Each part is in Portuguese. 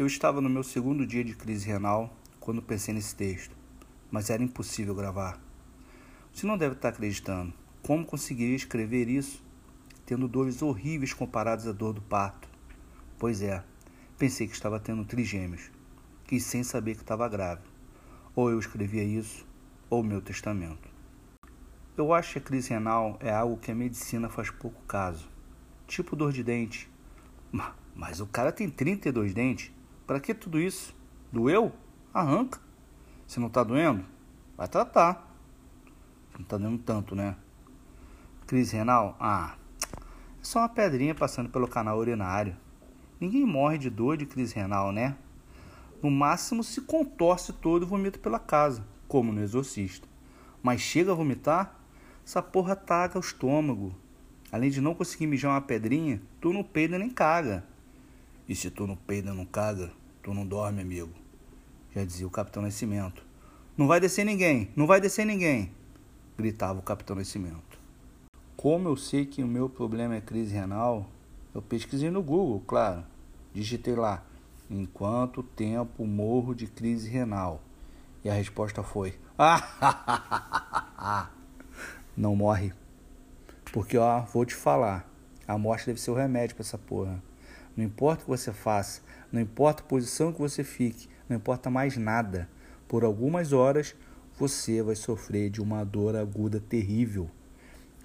Eu estava no meu segundo dia de crise renal quando pensei nesse texto, mas era impossível gravar. Você não deve estar acreditando. Como conseguiria escrever isso tendo dores horríveis comparadas à dor do parto? Pois é, pensei que estava tendo trigêmeos e sem saber que estava grávida. Ou eu escrevia isso, ou meu testamento. Eu acho que a crise renal é algo que a medicina faz pouco caso. Tipo dor de dente. Mas o cara tem 32 dentes. Para que tudo isso? Doeu? Arranca. Se não tá doendo, vai tratar. Não tá doendo tanto, né? Crise renal? Ah, é só uma pedrinha passando pelo canal urinário. Ninguém morre de dor de crise renal, né? No máximo se contorce todo e vomita pela casa, como no exorcista. Mas chega a vomitar? Essa porra taga o estômago. Além de não conseguir mijar uma pedrinha, tu não peida nem caga. E se tu não peida não caga, Tu não dorme, amigo. Já dizia o Capitão Nascimento. Não vai descer ninguém, não vai descer ninguém, gritava o Capitão Nascimento. Como eu sei que o meu problema é crise renal, eu pesquisei no Google, claro. Digitei lá, em quanto tempo morro de crise renal? E a resposta foi: Não morre. Porque, ó, vou te falar, a morte deve ser o remédio para essa porra. Não importa o que você faça, não importa a posição que você fique, não importa mais nada. Por algumas horas você vai sofrer de uma dor aguda terrível.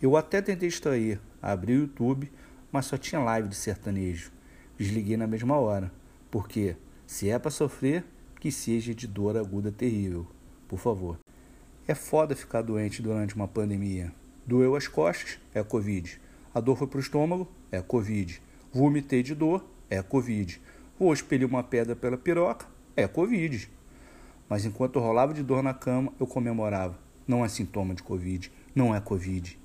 Eu até tentei extrair, abri o YouTube, mas só tinha live de sertanejo. Desliguei na mesma hora, porque se é para sofrer, que seja de dor aguda terrível, por favor. É foda ficar doente durante uma pandemia. Doeu as costas, é Covid. A dor foi pro estômago, é Covid. Vomitei de dor, é Covid. Vou expelir uma pedra pela piroca, é Covid. Mas enquanto rolava de dor na cama, eu comemorava. Não é sintoma de Covid, não é Covid.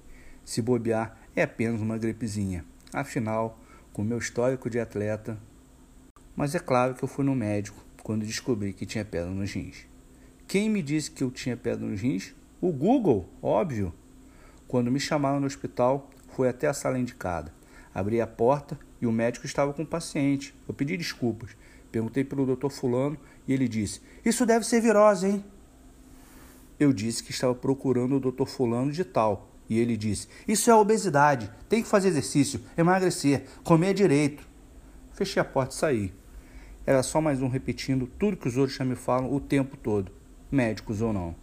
Se bobear, é apenas uma gripezinha. Afinal, com meu histórico de atleta. Mas é claro que eu fui no médico quando descobri que tinha pedra nos rins. Quem me disse que eu tinha pedra nos rins? O Google, óbvio. Quando me chamaram no hospital, fui até a sala indicada. Abri a porta e o médico estava com o paciente. Eu pedi desculpas. Perguntei pelo doutor Fulano e ele disse: Isso deve ser virose, hein? Eu disse que estava procurando o doutor Fulano de tal. E ele disse: Isso é obesidade. Tem que fazer exercício, emagrecer, comer direito. Fechei a porta e saí. Era só mais um repetindo tudo que os outros já me falam o tempo todo, médicos ou não.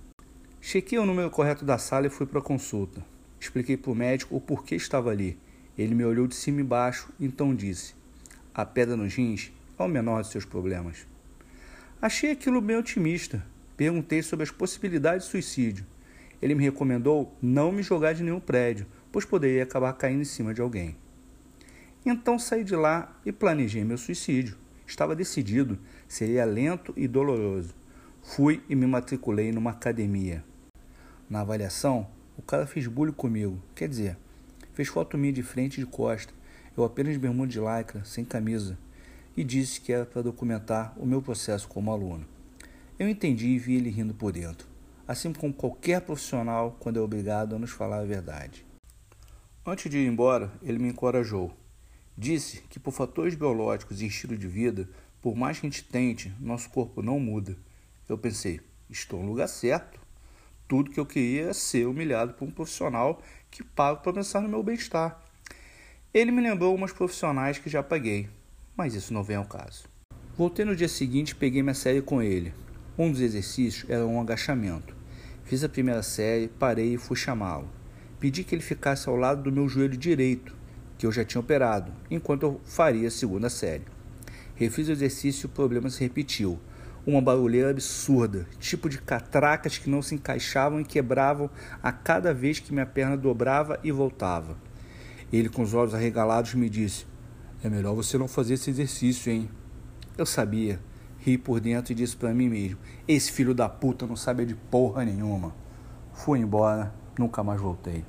Chequei o número correto da sala e fui para a consulta. Expliquei para o médico o porquê estava ali. Ele me olhou de cima e baixo, então disse: A pedra nos rins é o menor de seus problemas. Achei aquilo bem otimista. Perguntei sobre as possibilidades de suicídio. Ele me recomendou não me jogar de nenhum prédio, pois poderia acabar caindo em cima de alguém. Então saí de lá e planejei meu suicídio. Estava decidido, seria lento e doloroso. Fui e me matriculei numa academia. Na avaliação, o cara fez bullying comigo, quer dizer, Fez foto minha de frente e de costa, eu apenas de bermuda de lycra, sem camisa, e disse que era para documentar o meu processo como aluno. Eu entendi e vi ele rindo por dentro, assim como qualquer profissional quando é obrigado a nos falar a verdade. Antes de ir embora, ele me encorajou. Disse que por fatores biológicos e estilo de vida, por mais que a gente tente, nosso corpo não muda. Eu pensei, estou no lugar certo. Tudo que eu queria era ser humilhado por um profissional que pago para pensar no meu bem-estar. Ele me lembrou umas profissionais que já paguei, mas isso não vem ao caso. Voltei no dia seguinte e peguei minha série com ele. Um dos exercícios era um agachamento. Fiz a primeira série, parei e fui chamá-lo. Pedi que ele ficasse ao lado do meu joelho direito, que eu já tinha operado, enquanto eu faria a segunda série. Refiz o exercício e o problema se repetiu uma barulheira absurda, tipo de catracas que não se encaixavam e quebravam a cada vez que minha perna dobrava e voltava. Ele, com os olhos arregalados, me disse: É melhor você não fazer esse exercício, hein? Eu sabia, ri por dentro e disse para mim mesmo: Esse filho da puta não sabe de porra nenhuma. Fui embora, nunca mais voltei.